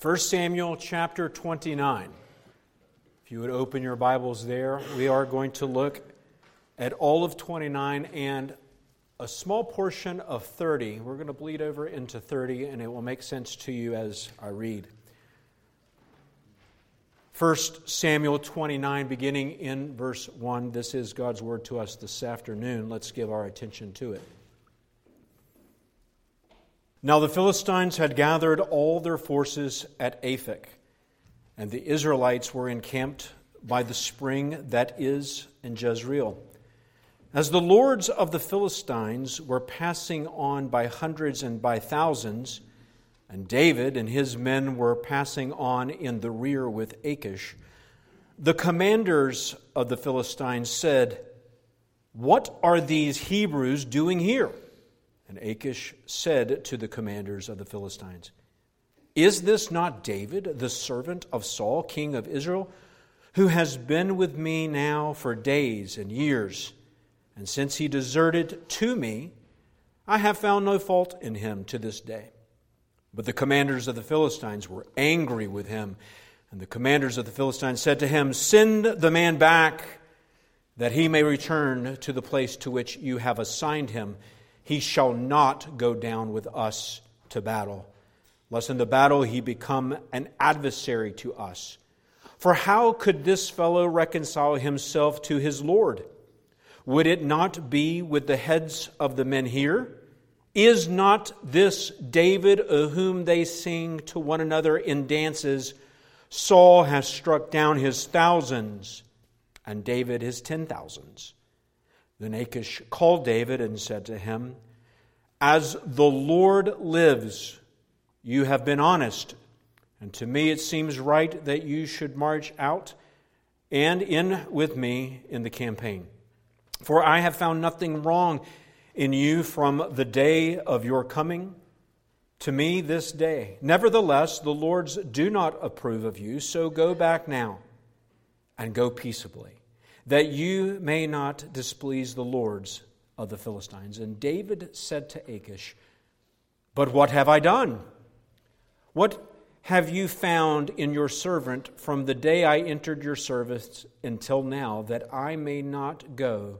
1 Samuel chapter 29. If you would open your Bibles there, we are going to look at all of 29 and a small portion of 30. We're going to bleed over into 30, and it will make sense to you as I read. 1 Samuel 29, beginning in verse 1. This is God's word to us this afternoon. Let's give our attention to it. Now the Philistines had gathered all their forces at Aphek, and the Israelites were encamped by the spring that is in Jezreel. As the lords of the Philistines were passing on by hundreds and by thousands, and David and his men were passing on in the rear with Achish, the commanders of the Philistines said, What are these Hebrews doing here? And Achish said to the commanders of the Philistines, Is this not David, the servant of Saul, king of Israel, who has been with me now for days and years? And since he deserted to me, I have found no fault in him to this day. But the commanders of the Philistines were angry with him. And the commanders of the Philistines said to him, Send the man back, that he may return to the place to which you have assigned him he shall not go down with us to battle, lest in the battle he become an adversary to us. For how could this fellow reconcile himself to his Lord? Would it not be with the heads of the men here? Is not this David of whom they sing to one another in dances? Saul has struck down his thousands, and David his ten thousands. Then Achish called David and said to him, As the Lord lives, you have been honest, and to me it seems right that you should march out and in with me in the campaign. For I have found nothing wrong in you from the day of your coming to me this day. Nevertheless, the Lords do not approve of you, so go back now and go peaceably that you may not displease the lords of the Philistines. And David said to Achish, But what have I done? What have you found in your servant from the day I entered your service until now, that I may not go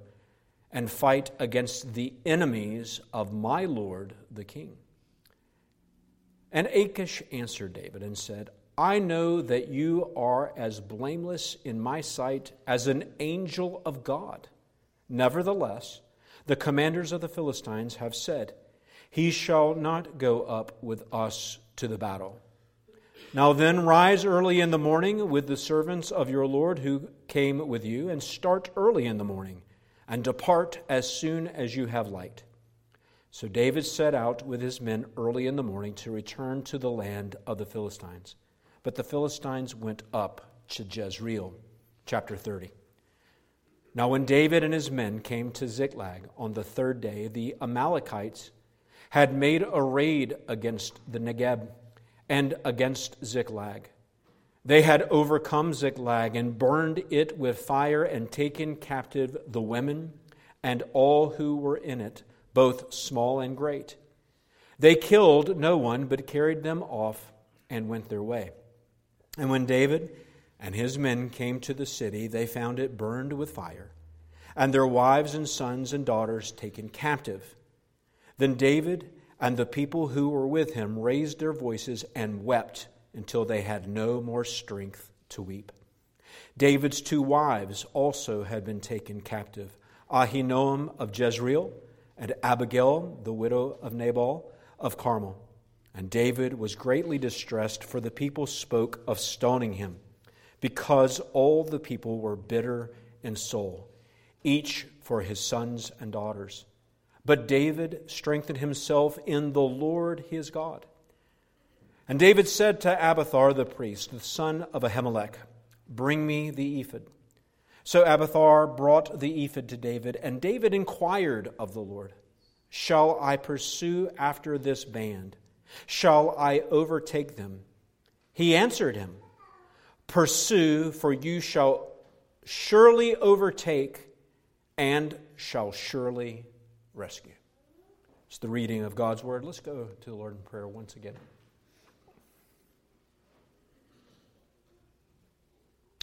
and fight against the enemies of my Lord the king? And Achish answered David and said, I know that you are as blameless in my sight as an angel of God. Nevertheless, the commanders of the Philistines have said, He shall not go up with us to the battle. Now then, rise early in the morning with the servants of your Lord who came with you, and start early in the morning, and depart as soon as you have light. So David set out with his men early in the morning to return to the land of the Philistines. But the Philistines went up to Jezreel. Chapter 30. Now, when David and his men came to Ziklag on the third day, the Amalekites had made a raid against the Negeb and against Ziklag. They had overcome Ziklag and burned it with fire and taken captive the women and all who were in it, both small and great. They killed no one, but carried them off and went their way. And when David and his men came to the city, they found it burned with fire, and their wives and sons and daughters taken captive. Then David and the people who were with him raised their voices and wept until they had no more strength to weep. David's two wives also had been taken captive Ahinoam of Jezreel and Abigail, the widow of Nabal of Carmel. And David was greatly distressed, for the people spoke of stoning him, because all the people were bitter in soul, each for his sons and daughters. But David strengthened himself in the Lord his God. And David said to Abiathar the priest, the son of Ahimelech, Bring me the ephod. So Abiathar brought the ephod to David, and David inquired of the Lord, Shall I pursue after this band? Shall I overtake them? He answered him, Pursue, for you shall surely overtake and shall surely rescue. It's the reading of God's word. Let's go to the Lord in prayer once again.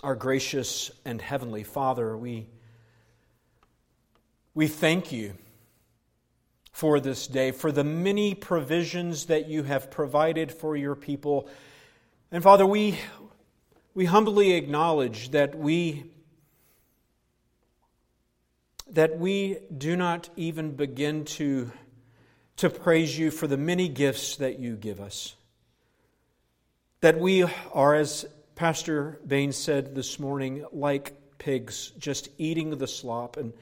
Our gracious and heavenly Father, we, we thank you for this day, for the many provisions that you have provided for your people. And Father, we, we humbly acknowledge that we that we do not even begin to, to praise you for the many gifts that you give us. That we are, as Pastor Bain said this morning, like pigs, just eating the slop and,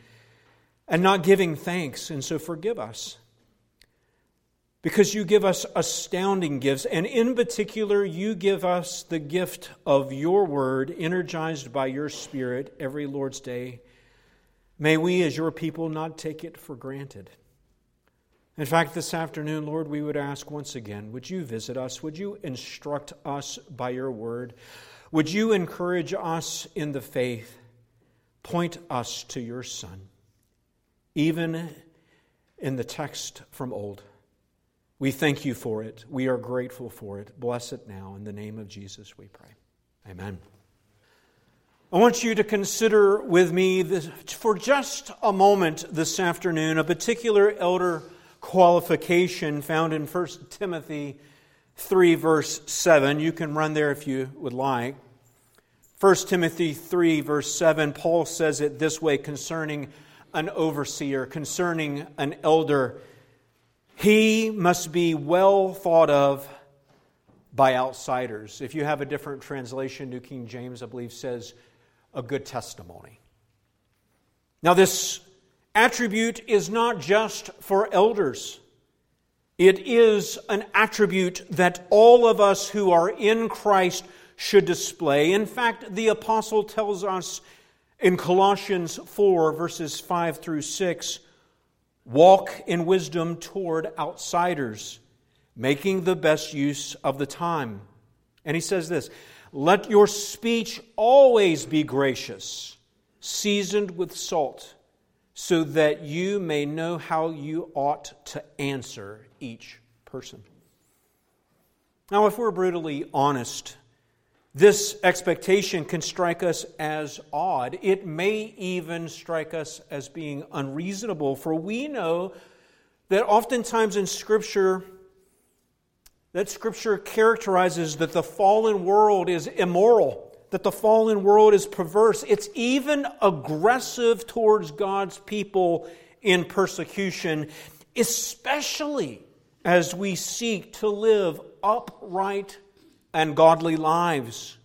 and not giving thanks. And so forgive us. Because you give us astounding gifts, and in particular, you give us the gift of your word, energized by your Spirit every Lord's Day. May we, as your people, not take it for granted. In fact, this afternoon, Lord, we would ask once again would you visit us? Would you instruct us by your word? Would you encourage us in the faith? Point us to your Son, even in the text from old. We thank you for it. We are grateful for it. Bless it now. In the name of Jesus, we pray. Amen. I want you to consider with me this, for just a moment this afternoon a particular elder qualification found in 1 Timothy 3, verse 7. You can run there if you would like. 1 Timothy 3, verse 7, Paul says it this way concerning an overseer, concerning an elder. He must be well thought of by outsiders. If you have a different translation, New King James, I believe, says a good testimony. Now, this attribute is not just for elders. It is an attribute that all of us who are in Christ should display. In fact, the apostle tells us in Colossians 4, verses 5 through 6 walk in wisdom toward outsiders, making the best use of the time. And he says this let your speech always be gracious, seasoned with salt, so that you may know how you ought to answer each person. Now, if we're brutally honest, this expectation can strike us as odd. It may even strike us as being unreasonable, for we know that oftentimes in Scripture, that Scripture characterizes that the fallen world is immoral, that the fallen world is perverse. It's even aggressive towards God's people in persecution, especially as we seek to live upright and godly lives.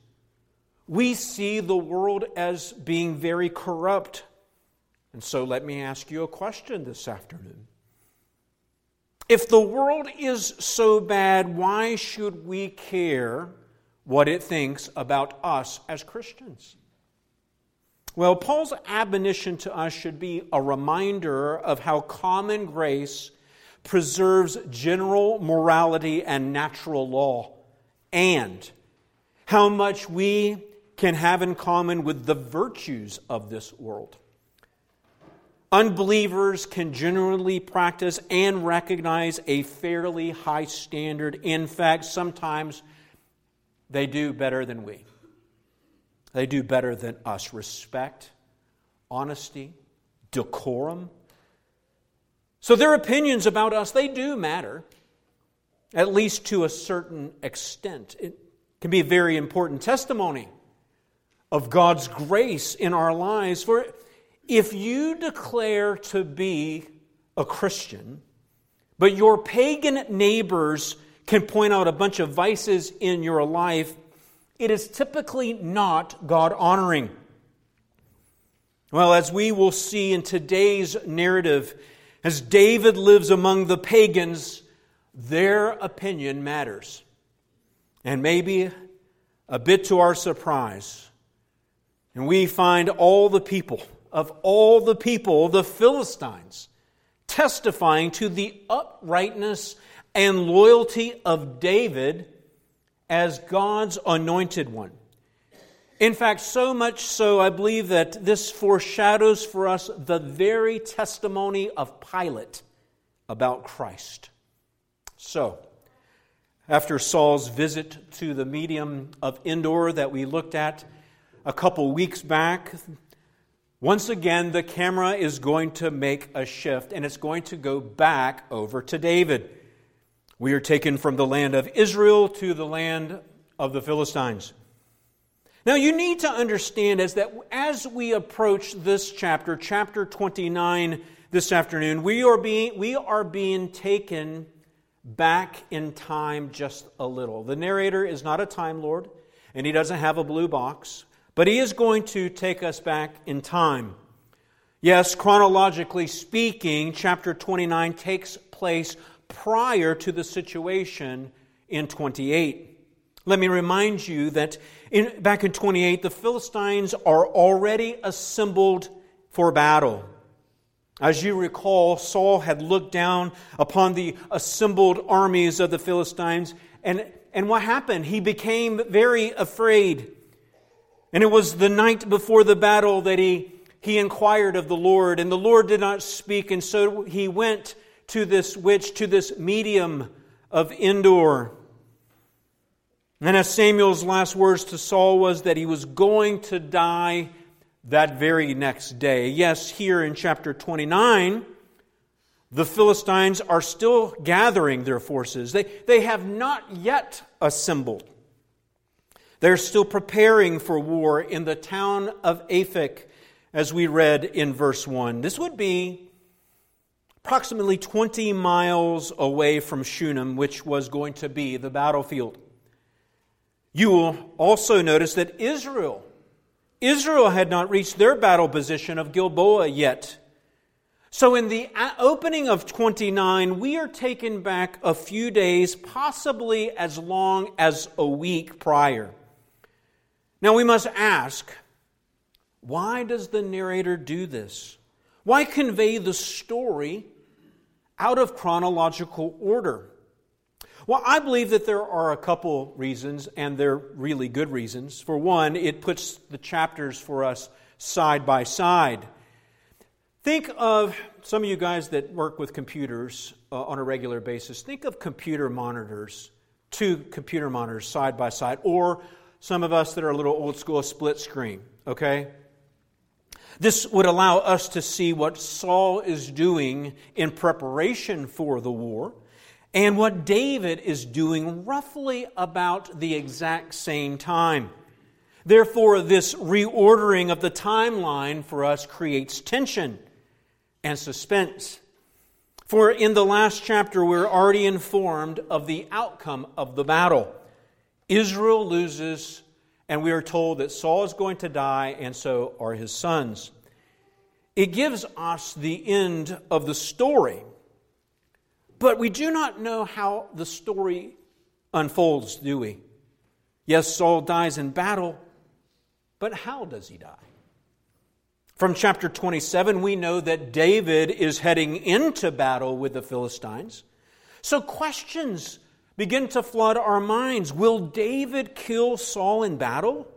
We see the world as being very corrupt. And so let me ask you a question this afternoon. If the world is so bad, why should we care what it thinks about us as Christians? Well, Paul's admonition to us should be a reminder of how common grace preserves general morality and natural law, and how much we can have in common with the virtues of this world. Unbelievers can generally practice and recognize a fairly high standard. In fact, sometimes they do better than we. They do better than us. Respect, honesty, decorum. So their opinions about us, they do matter, at least to a certain extent. It can be a very important testimony of God's grace in our lives. For if you declare to be a Christian, but your pagan neighbors can point out a bunch of vices in your life, it is typically not God honoring. Well, as we will see in today's narrative, as David lives among the pagans, their opinion matters. And maybe a bit to our surprise, and we find all the people of all the people, the Philistines, testifying to the uprightness and loyalty of David as God's anointed one. In fact, so much so, I believe that this foreshadows for us the very testimony of Pilate about Christ. So, after Saul's visit to the medium of Endor that we looked at a couple weeks back, once again, the camera is going to make a shift and it's going to go back over to David. We are taken from the land of Israel to the land of the Philistines. Now, you need to understand is that as we approach this chapter, chapter 29, this afternoon, we are being, we are being taken back in time just a little. The narrator is not a Time Lord, and he doesn't have a blue box, but he is going to take us back in time. Yes, chronologically speaking, chapter 29 takes place prior to the situation in 28. Let me remind you that in, back in 28, the Philistines are already assembled for battle. As you recall, Saul had looked down upon the assembled armies of the Philistines, and, and what happened? He became very afraid. And it was the night before the battle that he, he inquired of the Lord, and the Lord did not speak, and so he went to this witch, to this medium of Endor. And as Samuel's last words to Saul was that he was going to die that very next day. Yes, here in chapter 29, the Philistines are still gathering their forces. They, they have not yet assembled. They're still preparing for war in the town of Aphek, as we read in verse 1. This would be approximately 20 miles away from Shunem, which was going to be the battlefield. You will also notice that Israel Israel had not reached their battle position of Gilboa yet. So, in the opening of 29, we are taken back a few days, possibly as long as a week prior. Now, we must ask why does the narrator do this? Why convey the story out of chronological order? Well, I believe that there are a couple reasons, and they're really good reasons. For one, it puts the chapters for us side by side. Think of some of you guys that work with computers uh, on a regular basis. Think of computer monitors, two computer monitors side by side, or some of us that are a little old school, a split screen, okay? This would allow us to see what Saul is doing in preparation for the war and what David is doing roughly about the exact same time. Therefore, this reordering of the timeline for us creates tension and suspense. For in the last chapter, we're already informed of the outcome of the battle. Israel loses, and we are told that Saul is going to die, and so are his sons. It gives us the end of the story but we do not know how the story unfolds, do we? Yes, Saul dies in battle, but how does he die? From chapter 27, we know that David is heading into battle with the Philistines. So questions begin to flood our minds. Will David kill Saul in battle?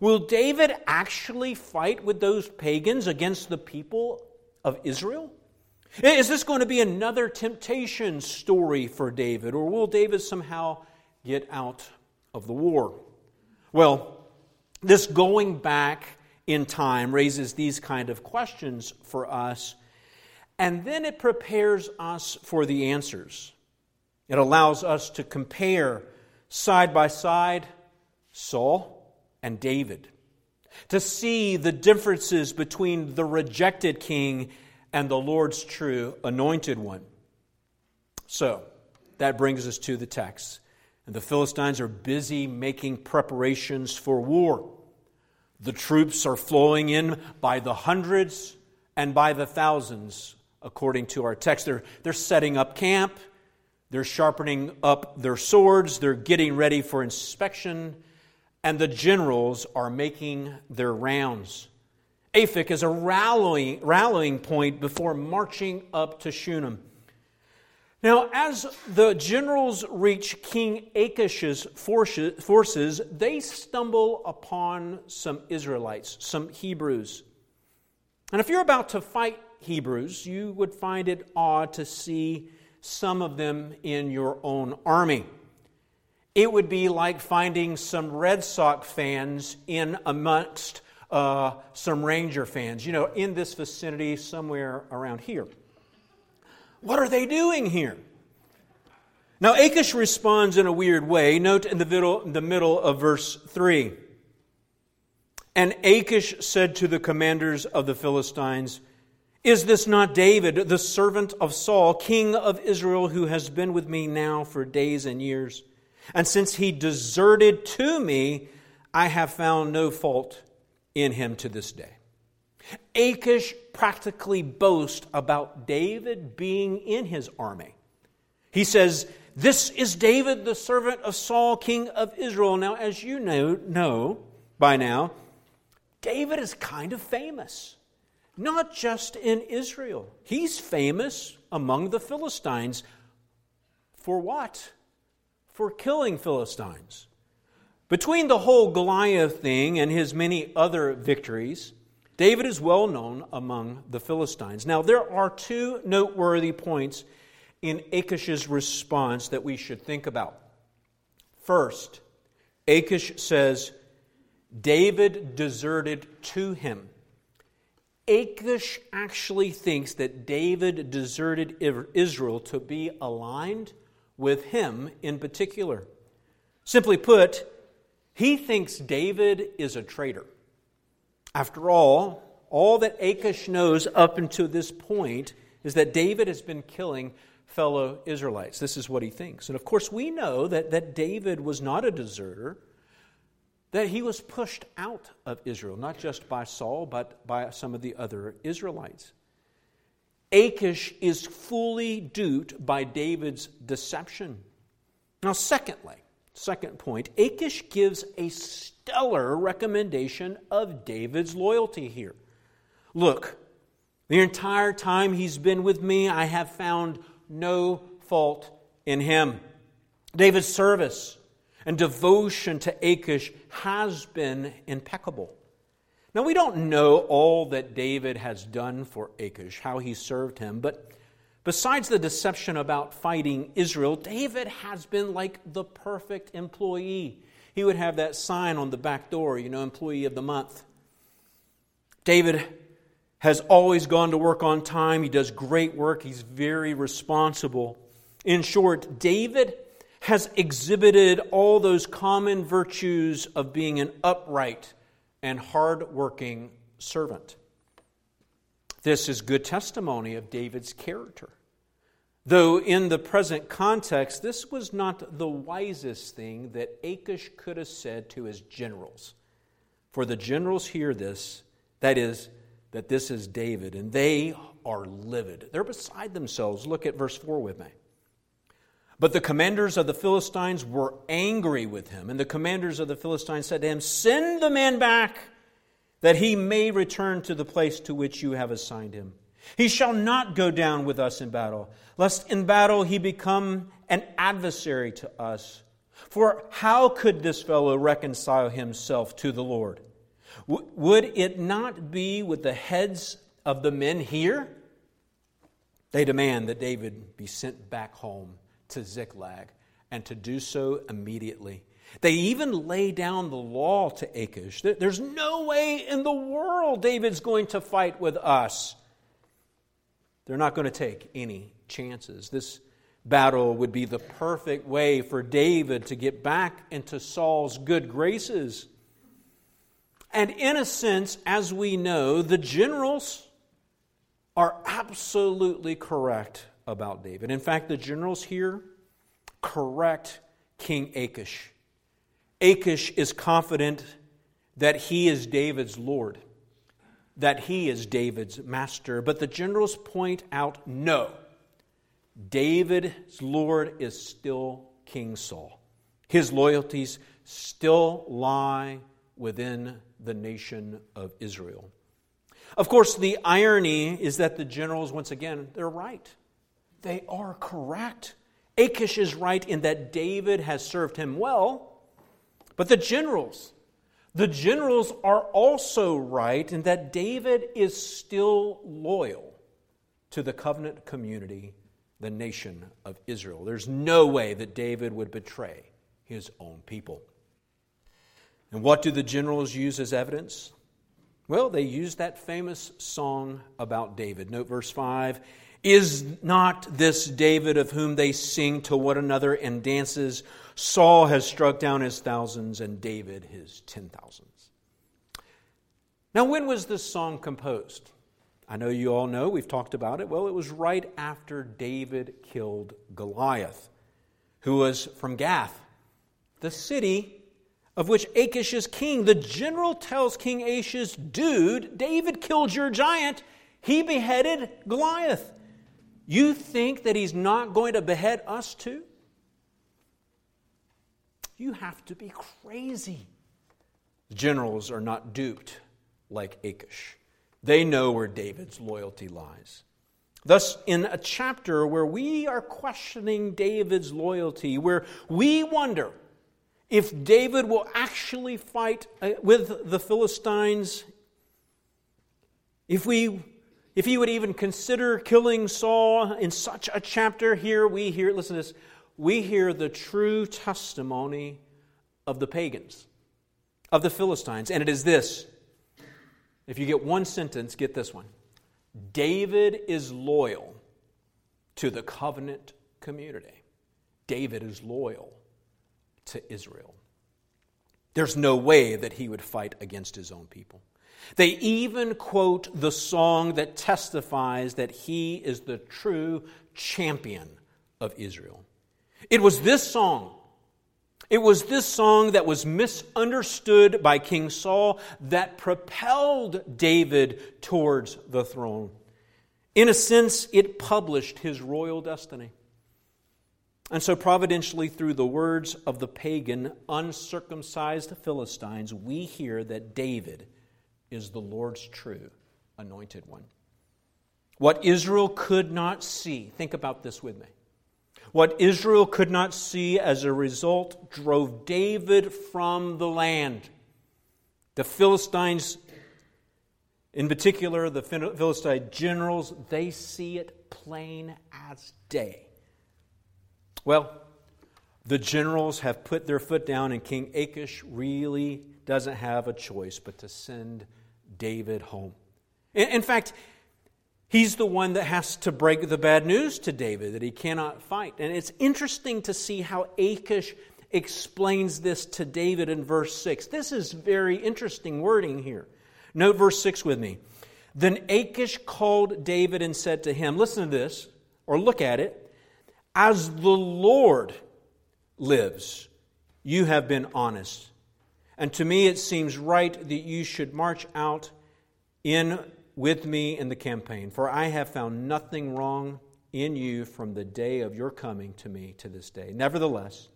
Will David actually fight with those pagans against the people of Israel? Is this going to be another temptation story for David, or will David somehow get out of the war? Well, this going back in time raises these kind of questions for us, and then it prepares us for the answers. It allows us to compare side by side Saul and David, to see the differences between the rejected king and the Lord's true anointed one. So, that brings us to the text. And the Philistines are busy making preparations for war. The troops are flowing in by the hundreds and by the thousands, according to our text. They're, they're setting up camp, they're sharpening up their swords, they're getting ready for inspection, and the generals are making their rounds. Aphek is a rallying, rallying point before marching up to Shunem. Now, as the generals reach King Achish's forces, they stumble upon some Israelites, some Hebrews. And if you're about to fight Hebrews, you would find it odd to see some of them in your own army. it would be like finding some Red Sox fans in amongst uh, some Ranger fans, you know, in this vicinity somewhere around here. What are they doing here? Now, Achish responds in a weird way. Note in the middle, in the middle of verse 3. And Achish said to the commanders of the Philistines, Is this not David, the servant of Saul, king of Israel, who has been with me now for days and years? And since he deserted to me, I have found no fault in him to this day. Achish practically boasts about David being in his army. He says, This is David, the servant of Saul, king of Israel. Now, as you know, know by now, David is kind of famous, not just in Israel. He's famous among the Philistines. For what? For killing Philistines. Between the whole Goliath thing and his many other victories, David is well known among the Philistines. Now, there are two noteworthy points in Achish's response that we should think about. First, Achish says, David deserted to him. Achish actually thinks that David deserted Israel to be aligned with him in particular. Simply put, he thinks David is a traitor. After all, all that Achish knows up until this point is that David has been killing fellow Israelites. This is what he thinks. And of course, we know that, that David was not a deserter, that he was pushed out of Israel, not just by Saul, but by some of the other Israelites. Achish is fully duped by David's deception. Now, secondly, second point, Achish gives a stellar recommendation of David's loyalty here. Look, the entire time he's been with me, I have found no fault in him. David's service and devotion to Achish has been impeccable. Now, we don't know all that David has done for Achish, how he served him, but besides the deception about fighting Israel, David has been like the perfect employee. He would have that sign on the back door, you know, employee of the month. David has always gone to work on time. He does great work. He's very responsible. In short, David has exhibited all those common virtues of being an upright and hard-working servant. This is good testimony of David's character. Though in the present context, this was not the wisest thing that Achish could have said to his generals. For the generals hear this, that is, that this is David, and they are livid. They're beside themselves. Look at verse 4 with me. But the commanders of the Philistines were angry with him, and the commanders of the Philistines said to him, Send the man back, that he may return to the place to which you have assigned him. He shall not go down with us in battle, lest in battle he become an adversary to us. For how could this fellow reconcile himself to the Lord? would it not be with the heads of the men here? They demand that David be sent back home to Ziklag and to do so immediately. They even lay down the law to Achish. There's no way in the world David's going to fight with us. They're not going to take any chances. This battle would be the perfect way for David to get back into Saul's good graces. And in a sense, as we know, the generals are absolutely correct about David. In fact, the generals here correct King Achish. Achish is confident that he is David's Lord, that he is David's master. But the generals point out no, David's Lord is still King Saul. His loyalties still lie within the nation of Israel. Of course, the irony is that the generals, once again, they're right. They are correct. Achish is right in that David has served him well, but the generals, the generals are also right in that David is still loyal to the covenant community, the nation of Israel. There's no way that David would betray his own people. And what do the generals use as evidence? Well, they use that famous song about David. Note verse 5 Is not this David of whom they sing to one another and dances? Saul has struck down his thousands and David his ten thousands. Now, when was this song composed? I know you all know, we've talked about it. Well, it was right after David killed Goliath, who was from Gath, the city of which Achish is king. The general tells King Achish, Dude, David killed your giant. He beheaded Goliath. You think that he's not going to behead us too? You have to be crazy. Generals are not duped like Achish. They know where David's loyalty lies. Thus, in a chapter where we are questioning David's loyalty, where we wonder if David will actually fight uh, with the Philistines, if, we, if he would even consider killing Saul in such a chapter, here we hear, listen to this, we hear the true testimony of the pagans, of the Philistines, and it is this. If you get one sentence, get this one David is loyal to the covenant community. David is loyal to Israel. There's no way that he would fight against his own people. They even quote the song that testifies that he is the true champion of Israel. It was this song. It was this song that was misunderstood by King Saul that propelled David towards the throne. In a sense, it published his royal destiny. And so, providentially, through the words of the pagan, uncircumcised Philistines, we hear that David is the Lord's true anointed one. What Israel could not see, think about this with me. What Israel could not see as a result drove David from the land. The Philistines, in particular, the Philistine generals, they see it plain as day. Well, the generals have put their foot down, and King Achish really doesn't have a choice but to send David home. In, fact, he's the one that has to break the bad news to David that he cannot fight. And it's interesting to see how Achish explains this to David in verse 6. This is very interesting wording here. Note verse 6 with me. Then Achish called David and said to him, Listen to this, or look at it. As the Lord lives, you have been honest. And to me, it seems right that you should march out in with me in the campaign, for I have found nothing wrong in you from the day of your coming to me to this day. Nevertheless,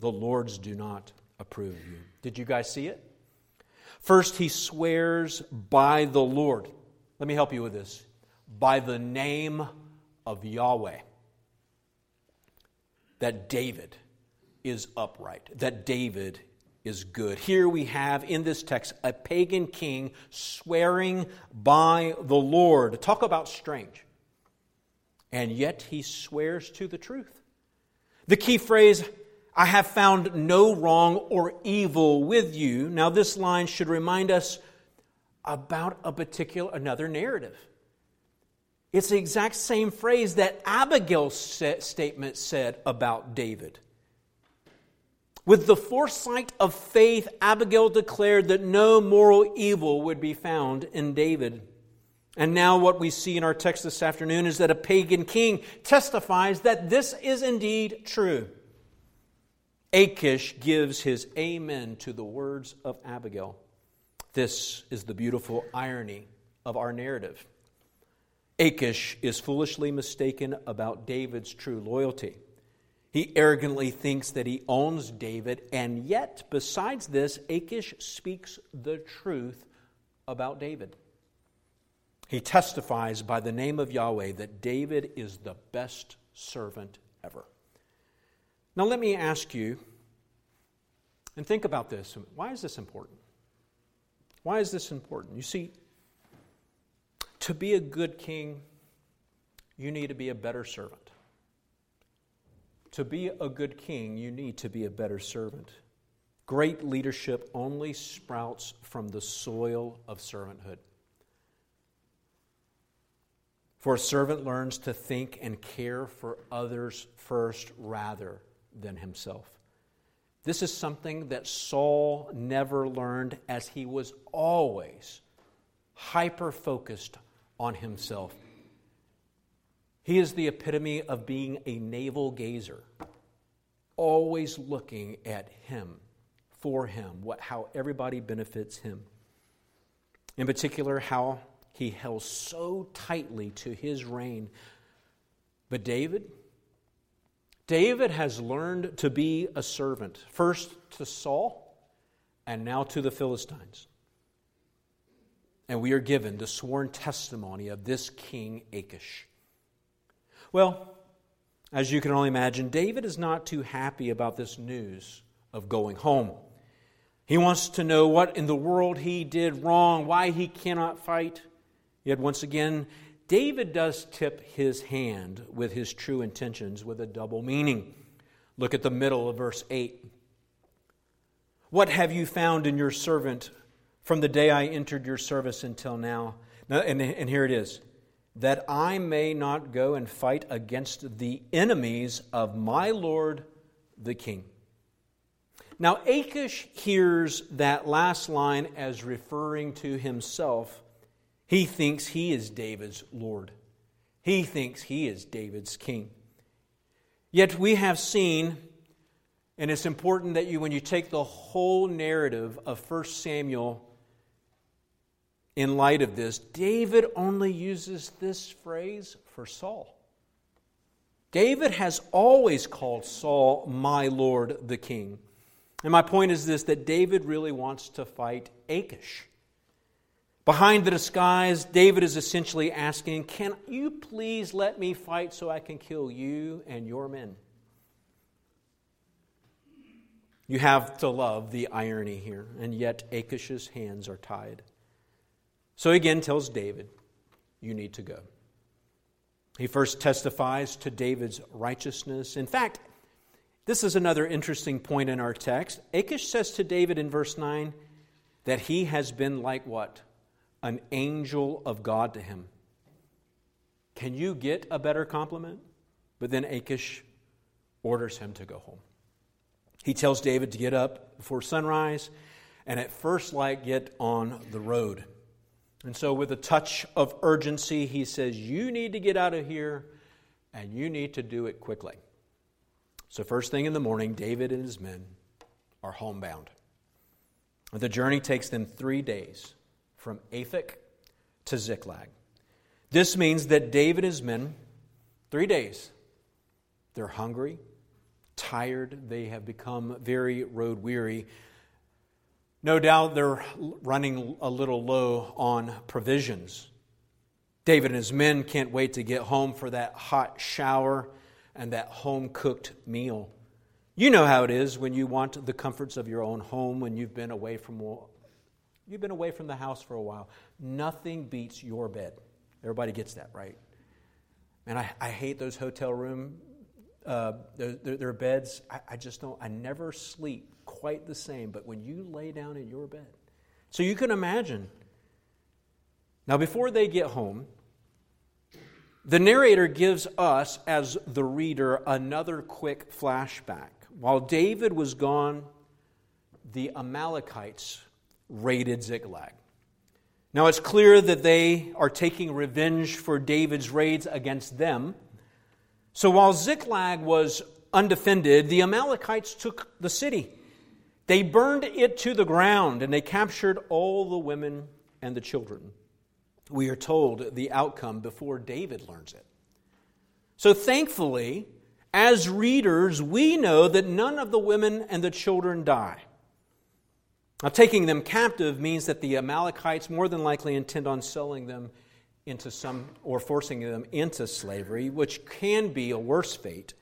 the Lord's do not approve you. Did you guys see it? First, he swears by the Lord. Let me help you with this. By the name of Yahweh that David is upright, that David is good. Here we have in this text a pagan king swearing by the Lord. Talk about strange. And yet he swears to the truth. The key phrase, I have found no wrong or evil with you. Now, this line should remind us about a particular, another narrative. It's the exact same phrase that Abigail's statement said about David. With the foresight of faith, Abigail declared that no moral evil would be found in David. And now, what we see in our text this afternoon is that a pagan king testifies that this is indeed true. Achish gives his amen to the words of Abigail. This is the beautiful irony of our narrative. Achish is foolishly mistaken about David's true loyalty. He arrogantly thinks that he owns David, and yet, besides this, Achish speaks the truth about David. He testifies by the name of Yahweh that David is the best servant ever. Now, let me ask you, and think about this. Why is this important? Why is this important? You see, to be a good king, you need to be a better servant. To be a good king, you need to be a better servant. Great leadership only sprouts from the soil of servanthood. For a servant learns to think and care for others first rather than himself. This is something that Saul never learned as he was always hyper focused on himself. He is the epitome of being a navel gazer, always looking at him, for him, what, how everybody benefits him. In particular, how he held so tightly to his reign. But David, David has learned to be a servant, first to Saul and now to the Philistines. And we are given the sworn testimony of this king Achish. Well, as you can only imagine, David is not too happy about this news of going home. He wants to know what in the world he did wrong, why he cannot fight. Yet once again, David does tip his hand with his true intentions with a double meaning. Look at the middle of verse 8. What have you found in your servant from the day I entered your service until now? now and, and here it is that I may not go and fight against the enemies of my Lord the King. Now, Achish hears that last line as referring to himself he thinks he is David's Lord. He thinks he is David's king. Yet we have seen, and it's important that you, when you take the whole narrative of 1 Samuel in light of this, David only uses this phrase for Saul. David has always called Saul my Lord the king. And my point is this that David really wants to fight Achish. Behind the disguise, David is essentially asking, Can you please let me fight so I can kill you and your men? You have to love the irony here, and yet Achish's hands are tied. So he again tells David, You need to go. He first testifies to David's righteousness. In fact, this is another interesting point in our text. Achish says to David in verse 9 that he has been like what? an angel of God to him. Can you get a better compliment? But then Achish orders him to go home. He tells David to get up before sunrise and at first light get on the road. And so, with a touch of urgency, he says, You need to get out of here and you need to do it quickly. So, first thing in the morning, David and his men are homebound. The journey takes them three days from Aphek to Ziklag. This means that David and his men, three days, they're hungry, tired, they have become very road weary. No doubt they're running a little low on provisions. David and his men can't wait to get home for that hot shower and that home cooked meal. You know how it is when you want the comforts of your own home when you've been away from You've been away from the house for a while. Nothing beats your bed. Everybody gets that, right? And I, I hate those hotel room, uh, their, their, beds. I, I just don't, I never sleep quite the same, but when you lay down in your bed. So you can imagine. Now, before they get home, the narrator gives us, as the reader, another quick flashback. While David was gone, the Amalekites raided Ziklag. Now it's clear that they are taking revenge for David's raids against them. So while Ziklag was undefended, the Amalekites took the city. They burned it to the ground and they captured all the women and the children. We are told the outcome before David learns it. So thankfully, as readers, we know that none of the women and the children die. Now, taking them captive means that the Amalekites more than likely intend on selling them into some, or forcing them into slavery, which can be a worse fate.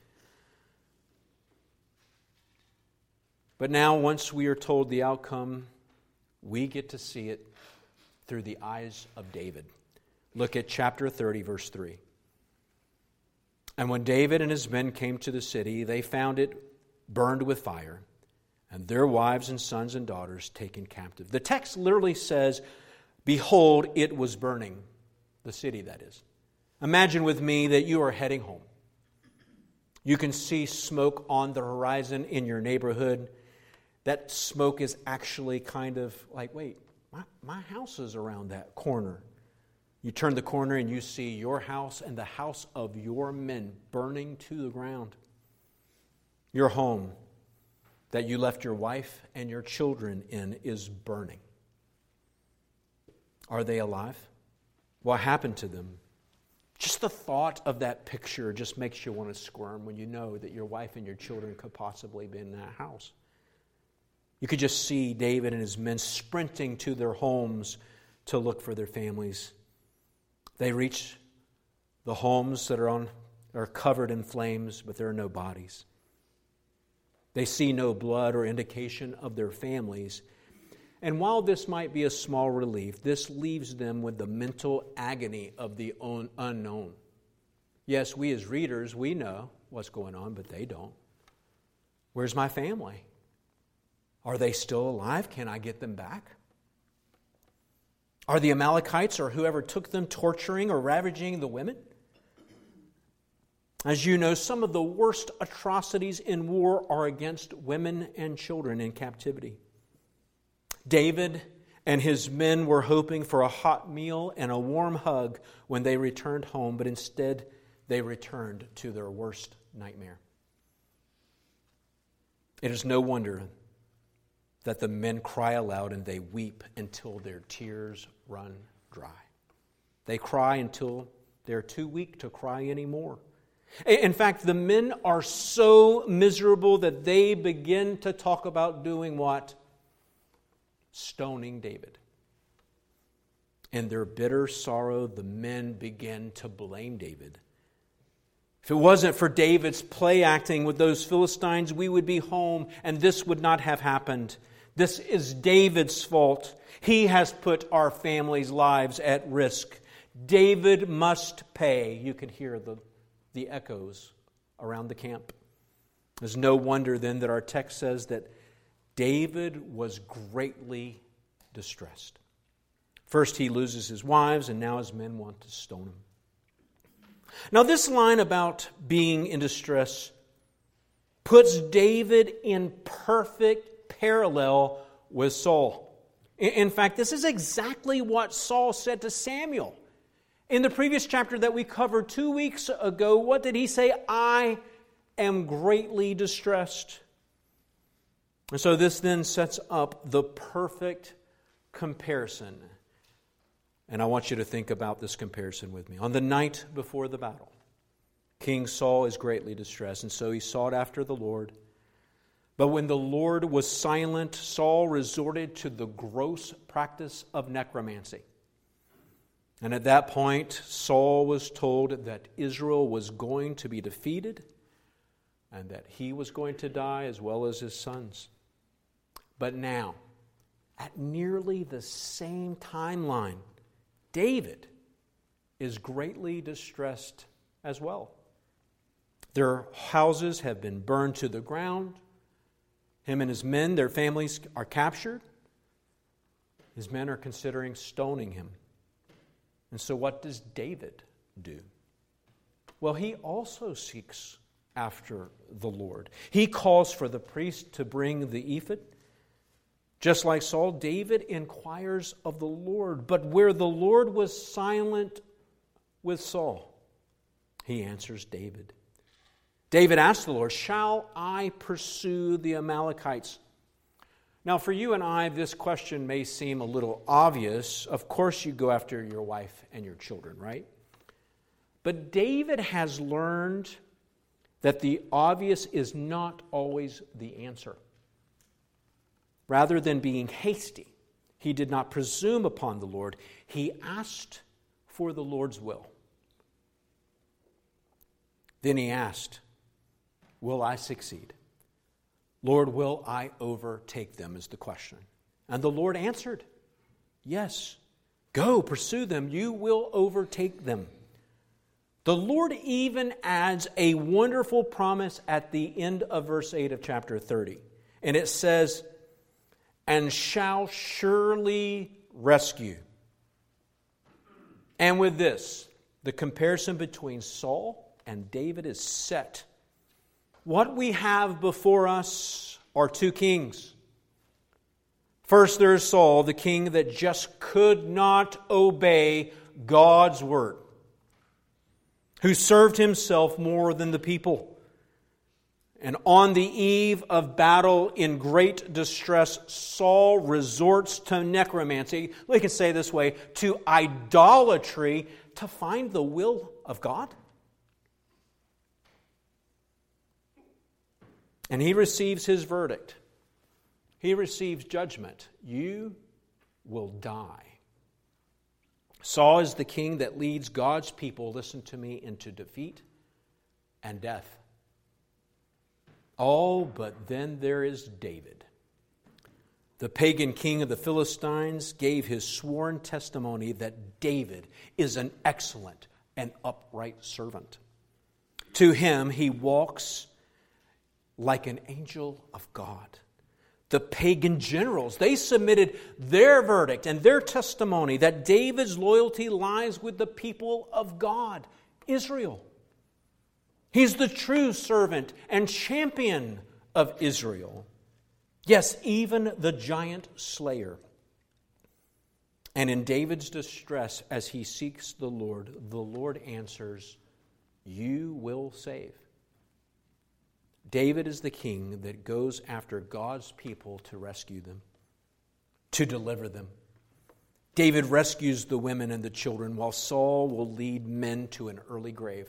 But now, once we are told the outcome, we get to see it through the eyes of David. Look at chapter 30, verse 3. And when David and his men came to the city, they found it burned with fire, and their wives and sons and daughters taken captive. The text literally says, Behold, it was burning. The city, that is. Imagine with me that you are heading home. You can see smoke on the horizon in your neighborhood. That smoke is actually kind of like, wait, my, my house is around that corner. You turn the corner and you see your house and the house of your men burning to the ground. Your home that you left your wife and your children in is burning. Are they alive? What happened to them? Just the thought of that picture just makes you want to squirm when you know that your wife and your children could possibly be in that house. You could just see David and his men sprinting to their homes to look for their families. They reach the homes that are, on, are covered in flames, but there are no bodies. They see no blood or indication of their families. And while this might be a small relief, this leaves them with the mental agony of the unknown. Yes, we as readers, we know what's going on, but they don't. Where's my family? Are they still alive? Can I get them back? Are the Amalekites or whoever took them torturing or ravaging the women? As you know, some of the worst atrocities in war are against women and children in captivity. David and his men were hoping for a hot meal and a warm hug when they returned home, but instead they returned to their worst nightmare. It is no wonder that the men cry aloud and they weep until their tears run dry. They cry until they're too weak to cry anymore. In fact, the men are so miserable that they begin to talk about doing what? Stoning David. In their bitter sorrow, the men begin to blame David. If it wasn't for David's play acting with those Philistines, we would be home and this would not have happened. This is David's fault. He has put our family's lives at risk. David must pay. You can hear the, the echoes around the camp. There's no wonder then that our text says that David was greatly distressed. First, he loses his wives, and now his men want to stone him. Now, this line about being in distress puts David in perfect parallel with Saul. In fact, this is exactly what Saul said to Samuel. In the previous chapter that we covered two weeks ago, what did he say? I am greatly distressed. And so this then sets up the perfect comparison. And I want you to think about this comparison with me. On the night before the battle, King Saul is greatly distressed, and so he sought after the Lord. But when the Lord was silent, Saul resorted to the gross practice of necromancy. And at that point, Saul was told that Israel was going to be defeated and that he was going to die as well as his sons. But now, at nearly the same timeline, David is greatly distressed as well. Their houses have been burned to the ground. Him and his men, their families are captured. His men are considering stoning him. And so, what does David do? Well, he also seeks after the Lord. He calls for the priest to bring the ephod. Just like Saul, David inquires of the Lord. But where the Lord was silent with Saul, he answers David. David asked the Lord, Shall I pursue the Amalekites? Now, for you and I, this question may seem a little obvious. Of course, you go after your wife and your children, right? But David has learned that the obvious is not always the answer. Rather than being hasty, he did not presume upon the Lord, he asked for the Lord's will. Then he asked, Will I succeed? Lord, will I overtake them? Is the question. And the Lord answered, Yes. Go, pursue them. You will overtake them. The Lord even adds a wonderful promise at the end of verse 8 of chapter 30. And it says, And shall surely rescue. And with this, the comparison between Saul and David is set. What we have before us are two kings. First, there's Saul, the king that just could not obey God's word, who served himself more than the people. And on the eve of battle in great distress, Saul resorts to necromancy. We can say this way to idolatry to find the will of God. And he receives his verdict. He receives judgment. You will die. Saul is the king that leads God's people, listen to me, into defeat and death. Oh, but then there is David. The pagan king of the Philistines gave his sworn testimony that David is an excellent and upright servant. To him, he walks like an angel of God. The pagan generals, they submitted their verdict and their testimony that David's loyalty lies with the people of God, Israel. He's the true servant and champion of Israel. Yes, even the giant slayer. And in David's distress, as he seeks the Lord, the Lord answers, You will save. David is the king that goes after God's people to rescue them, to deliver them. David rescues the women and the children, while Saul will lead men to an early grave.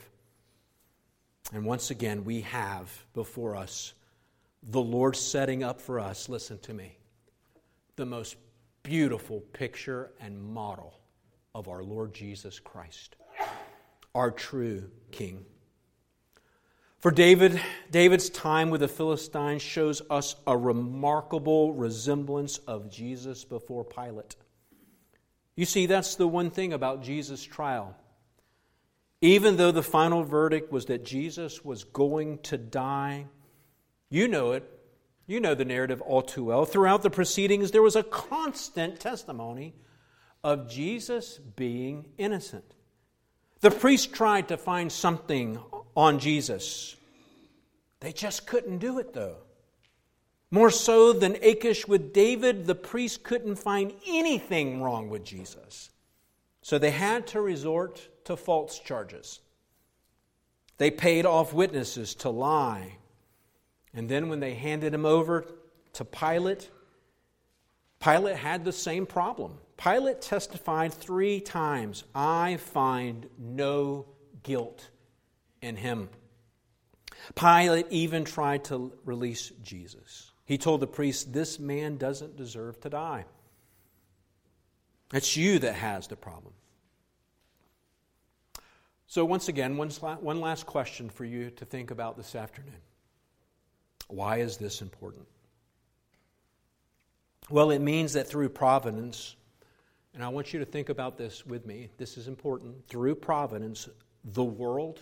And once again, we have before us the Lord setting up for us, listen to me, the most beautiful picture and model of our Lord Jesus Christ, our true King. For David, David's time with the Philistines shows us a remarkable resemblance of Jesus before Pilate. You see, that's the one thing about Jesus' trial. Even though the final verdict was that Jesus was going to die, you know it. You know the narrative all too well. Throughout the proceedings, there was a constant testimony of Jesus being innocent. The priest tried to find something on Jesus. They just couldn't do it, though. More so than Achish with David, the priest couldn't find anything wrong with Jesus. So they had to resort to false charges. They paid off witnesses to lie. And then when they handed him over to Pilate, Pilate had the same problem. Pilate testified three times I find no guilt in him. Pilate even tried to release Jesus. He told the priest, This man doesn't deserve to die. It's you that has the problem. So, once again, one last question for you to think about this afternoon. Why is this important? Well, it means that through providence, and I want you to think about this with me, this is important. Through providence, the world,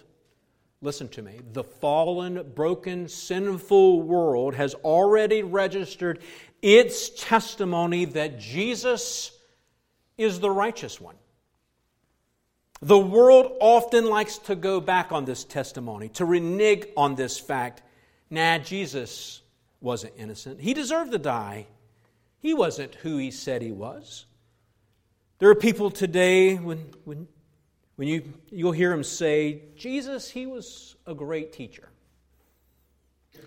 listen to me, the fallen, broken, sinful world has already registered its testimony that Jesus is the righteous one. The world often likes to go back on this testimony, to renege on this fact. Nah, Jesus wasn't innocent. He deserved to die. He wasn't who he said he was. There are people today when, when, when you, you'll hear him say, Jesus, he was a great teacher.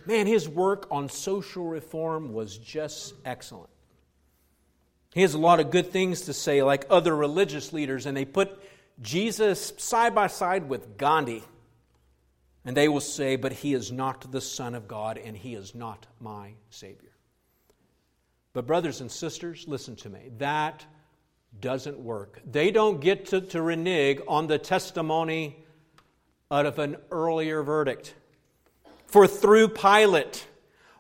Man, his work on social reform was just excellent. He has a lot of good things to say, like other religious leaders, and they put Jesus side by side with Gandhi. And they will say, But he is not the Son of God, and he is not my Savior. But, brothers and sisters, listen to me. That doesn't work. They don't get to, to renege on the testimony out of an earlier verdict. For through Pilate,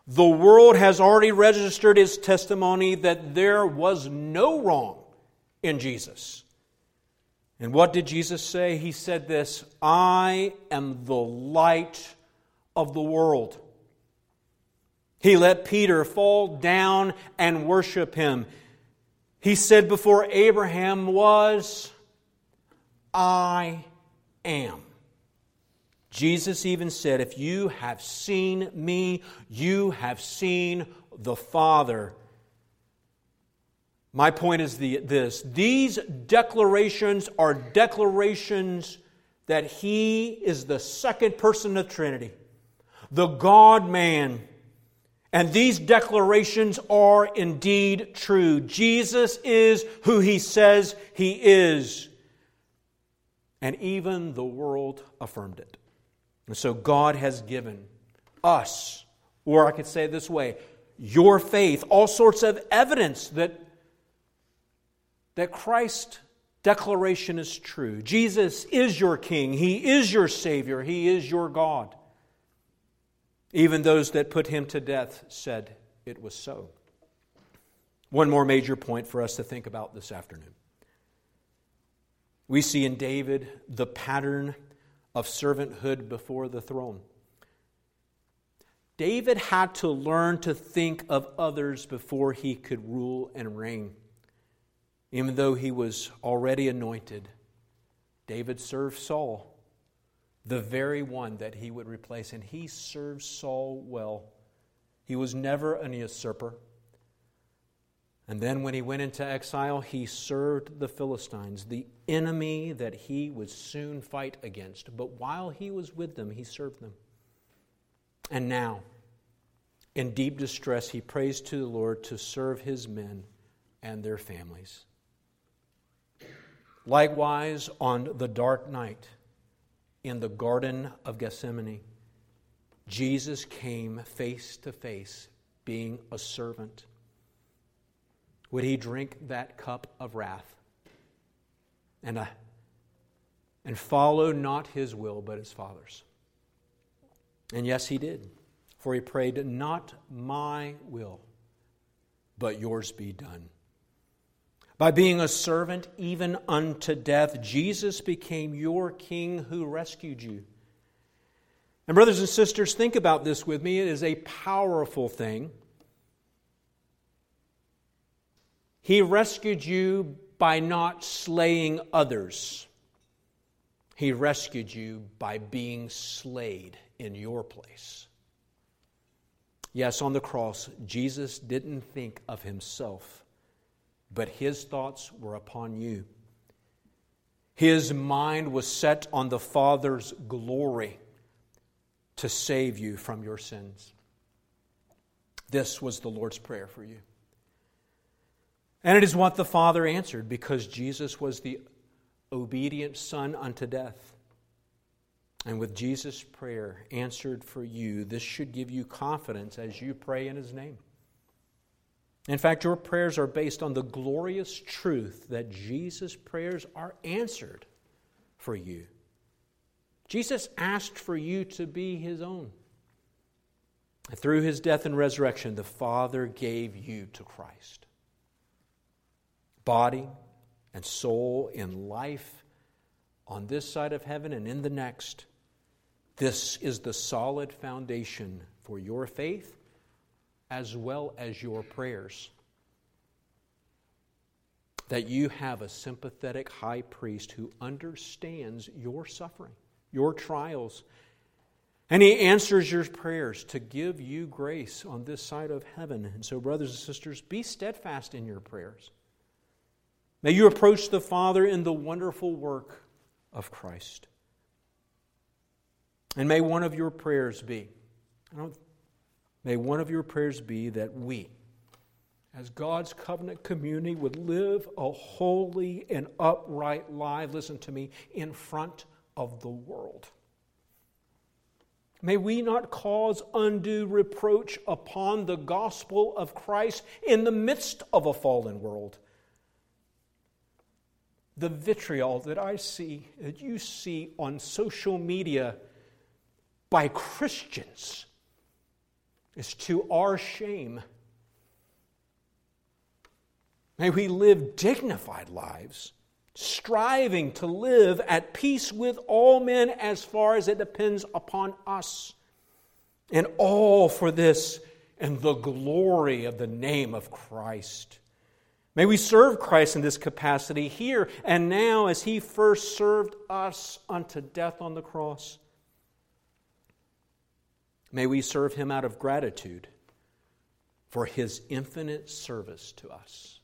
the world has already registered its testimony that there was no wrong in Jesus. And what did Jesus say? He said this I am the light of the world. He let Peter fall down and worship him. He said, Before Abraham was, I am. Jesus even said, If you have seen me, you have seen the Father. My point is the, this these declarations are declarations that He is the second person of Trinity, the God man. And these declarations are indeed true. Jesus is who He says He is. And even the world affirmed it. And so God has given us, or I could say this way, your faith, all sorts of evidence that, that Christ's declaration is true. Jesus is your King, He is your Savior, He is your God. Even those that put Him to death said it was so. One more major point for us to think about this afternoon. We see in David the pattern of servanthood before the throne. David had to learn to think of others before he could rule and reign. Even though he was already anointed, David served Saul, the very one that he would replace, and he served Saul well. He was never an usurper. And then when he went into exile, he served the Philistines, the enemy that he would soon fight against. But while he was with them, he served them. And now, in deep distress, he prays to the Lord to serve his men and their families. Likewise, on the dark night in the Garden of Gethsemane, Jesus came face to face, being a servant would he drink that cup of wrath and, uh, and follow not his will but his Father's? And yes, he did. For he prayed, Not my will, but yours be done. By being a servant even unto death, Jesus became your king who rescued you. And, brothers and sisters, think about this with me. It is a powerful thing He rescued you by not slaying others. He rescued you by being slayed in your place. Yes, on the cross, Jesus didn't think of himself, but his thoughts were upon you. His mind was set on the Father's glory to save you from your sins. This was the Lord's prayer for you. And it is what the Father answered because Jesus was the obedient Son unto death. And with Jesus' prayer answered for you, this should give you confidence as you pray in His name. In fact, your prayers are based on the glorious truth that Jesus' prayers are answered for you. Jesus asked for you to be His own. And through His death and resurrection, the Father gave you to Christ body and soul in life on this side of heaven and in the next. This is the solid foundation for your faith as well as your prayers. That you have a sympathetic high priest who understands your suffering, your trials, and he answers your prayers to give you grace on this side of heaven. And so, brothers and sisters, be steadfast in your prayers. May you approach the Father in the wonderful work of Christ. And may one of your prayers be, may one of your prayers be that we, as God's covenant community, would live a holy and upright life, listen to me, in front of the world. May we not cause undue reproach upon the gospel of Christ in the midst of a fallen world the vitriol that I see, that you see on social media by Christians, is to our shame. May we live dignified lives striving to live at peace with all men as far as it depends upon us. And all for this and the glory of the name of Christ. May we serve Christ in this capacity here and now as he first served us unto death on the cross. May we serve him out of gratitude for his infinite service to us.